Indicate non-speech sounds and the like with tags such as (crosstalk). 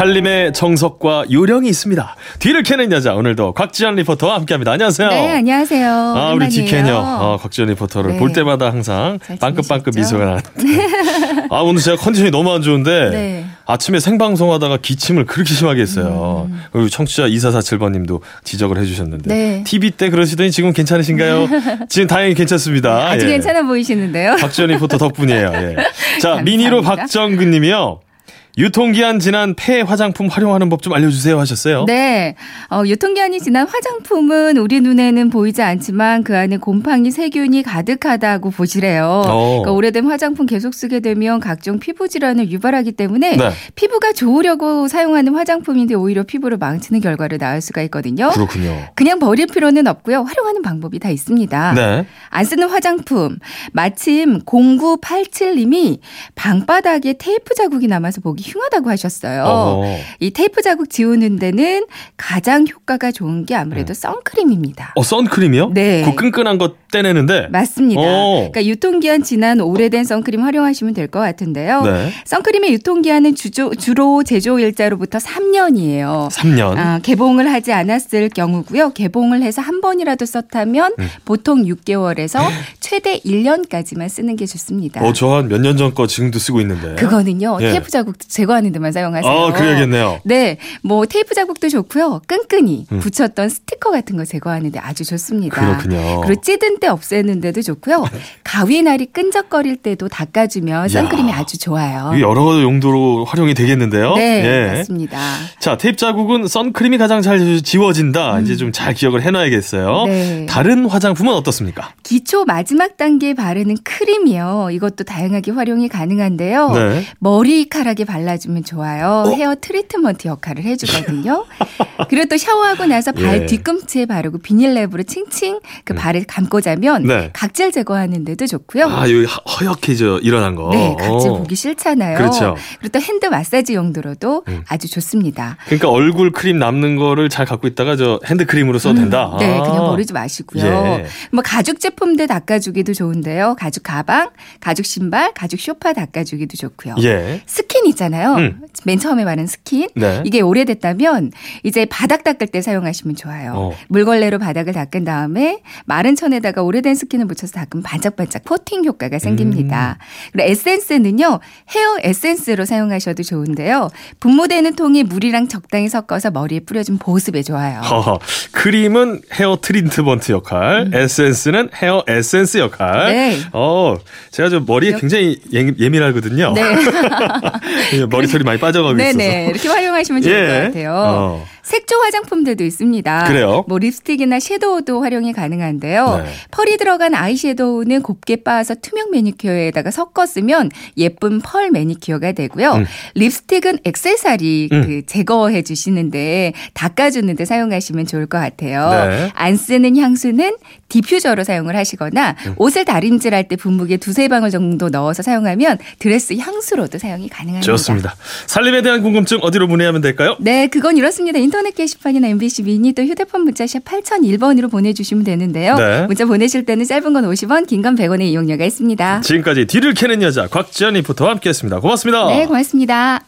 살림의 정석과 요령이 있습니다. 뒤를 캐는 여자 오늘도 곽지연 리포터와 함께합니다. 안녕하세요. 네, 안녕하세요. 아 우리 오랜만이에요. 지캐녀 어, 곽지연 리포터를 네. 볼 때마다 항상 잘 빵긋빵긋? 미소가 나는데 아 오늘 제가 컨디션이 너무 안 좋은데 네. 아침에 생방송하다가 기침을 그렇게 심하게 했어요. 음. 그리고 청취자 2447번님도 지적을 해주셨는데 네. TV 때 그러시더니 지금 괜찮으신가요? (laughs) 지금 다행히 괜찮습니다. 아주 예. 괜찮아 보이시는데요. 박지원 리포터 덕분이에요. 예. 자. (laughs) 미니로 박정근님이요. 유통기한 지난 폐 화장품 활용하는 법 좀 알려주세요 하셨어요. 네. 어, 유통기한이 지난 화장품은 우리 눈에는 보이지 않지만 그 안에 곰팡이 세균이 가득하다고 보시래요. 어. 그러니까 오래된 화장품 계속 쓰게 되면 각종 피부 질환을 유발하기 때문에 네. 피부가 좋으려고 사용하는 화장품인데 오히려 피부를 망치는 결과를 낳을 수가 있거든요. 그렇군요. 그냥 버릴 필요는 없고요. 활용하는 방법이 다 있습니다. 네. 안 쓰는 화장품. 마침 0987님이 방바닥에 테이프 자국이 남아서 보기 흉하다고 하셨어요. 어. 이 테이프 자국 지우는 데는 가장 효과가 좋은 게 아무래도 선크림입니다. 어, 선크림이요? 네. 그 끈끈한 거 떼내는데. 맞습니다. 어. 그러니까 유통기한 지난 오래된 선크림 활용하시면 될 것 같은데요. 네. 선크림의 유통기한은 주조, 주로 제조 일자로부터 3년이에요. 3년. 아, 개봉을 하지 않았을 경우고요. 개봉을 해서 한 번이라도 썼다면 음. 보통 6개월에서 (gasps) 최대 1년까지만 쓰는 게 좋습니다. 어, 저 한 몇 년 전 거 지금도 쓰고 있는데. 그거는요. 예. 테이프 자국 제거하는 데만 사용하세요. 아, 그래야겠네요. 네, 뭐 테이프 자국도 좋고요. 끈끈이 음. 붙였던 스티커 같은 거 제거하는 데 아주 좋습니다. 그렇군요. 그리고 찌든 때 없애는데도 좋고요. 가위 날이 끈적거릴 때도 닦아주면 선크림이 아주 좋아요. 여러 용도로 활용이 되겠는데요. 네, 예. 맞습니다. 자, 테이프 자국은 선크림이 가장 잘 지워진다. 이제 좀 잘 기억을 해놔야겠어요. 음. 네. 다른 화장품은 어떻습니까? 기초 마지막 단계에 바르는 크림이요. 이것도 다양하게 활용이 가능한데요. 네. 머리카락에 발 라주면 좋아요. 어? 헤어 트리트먼트 역할을 해주거든요. (laughs) 그리고 또 샤워하고 나서 발 예. 뒤꿈치에 바르고 비닐랩으로 칭칭 그 발을 감고 자면 네. 각질 제거하는데도 좋고요. 아, 여기 허- 허옇게 저 일어난 거. 네, 각질 어. 보기 싫잖아요. 그렇죠. 그리고 또 핸드 마사지 용도로도 음. 아주 좋습니다. 그러니까 얼굴 크림 남는 거를 잘 갖고 있다가 저 핸드 크림으로 써도 된다. 네, 아. 그냥 버리지 마시고요. 예. 뭐 가죽 제품들 닦아주기도 좋은데요. 가죽 가방, 가죽 신발, 가죽 쇼파 닦아주기도 좋고요. 예. 스킨 있잖아요. 음. 맨 처음에 말한 스킨. 네. 이게 오래됐다면 이제 바닥 닦을 때 사용하시면 좋아요. 어. 물걸레로 바닥을 닦은 다음에 마른 천에다가 오래된 스킨을 묻혀서 닦으면 반짝반짝 코팅 효과가 생깁니다. 음. 그리고 에센스는요. 헤어 에센스로 사용하셔도 좋은데요. 분무되는 통에 물이랑 적당히 섞어서 머리에 뿌려주면 보습에 좋아요. 허허. 크림은 헤어 트리트먼트 역할, 에센스는 헤어 에센스 역할. 음. 네. 어, 제가 저 머리에 굉장히 예, 예민하거든요. 네. (laughs) 머리털이 많이 빠져가고 있어서. 네네. 이렇게 활용하시면 좋을 예. 것 같아요. 어. 색조 화장품들도 있습니다. 그래요? 뭐 립스틱이나 섀도우도 활용이 가능한데요. 네. 펄이 들어간 아이섀도우는 곱게 빻아서 투명 매니큐어에다가 섞어 쓰면 예쁜 펄 매니큐어가 되고요. 음. 립스틱은 액세서리 음. 그 제거해 주시는데 닦아주는데 사용하시면 좋을 것 같아요. 네. 안 쓰는 향수는 디퓨저로 사용을 하시거나 음. 옷을 다림질할 때 분무기에 두세 방울 정도 넣어서 사용하면 드레스 향수로도 사용이 가능합니다. 좋습니다. 살림에 대한 궁금증 어디로 문의하면 될까요? 네, 그건 이렇습니다. 인터넷 게시판이나 MBC 미니 또 휴대폰 문자샵 8001번으로 보내주시면 되는데요. 네. 문자 보내실 때는 짧은 건 50원, 긴 건 100원의 이용료가 있습니다. 지금까지 뒤를 캐는 여자 곽지연 리포터와 함께했습니다. 고맙습니다. 네, 고맙습니다.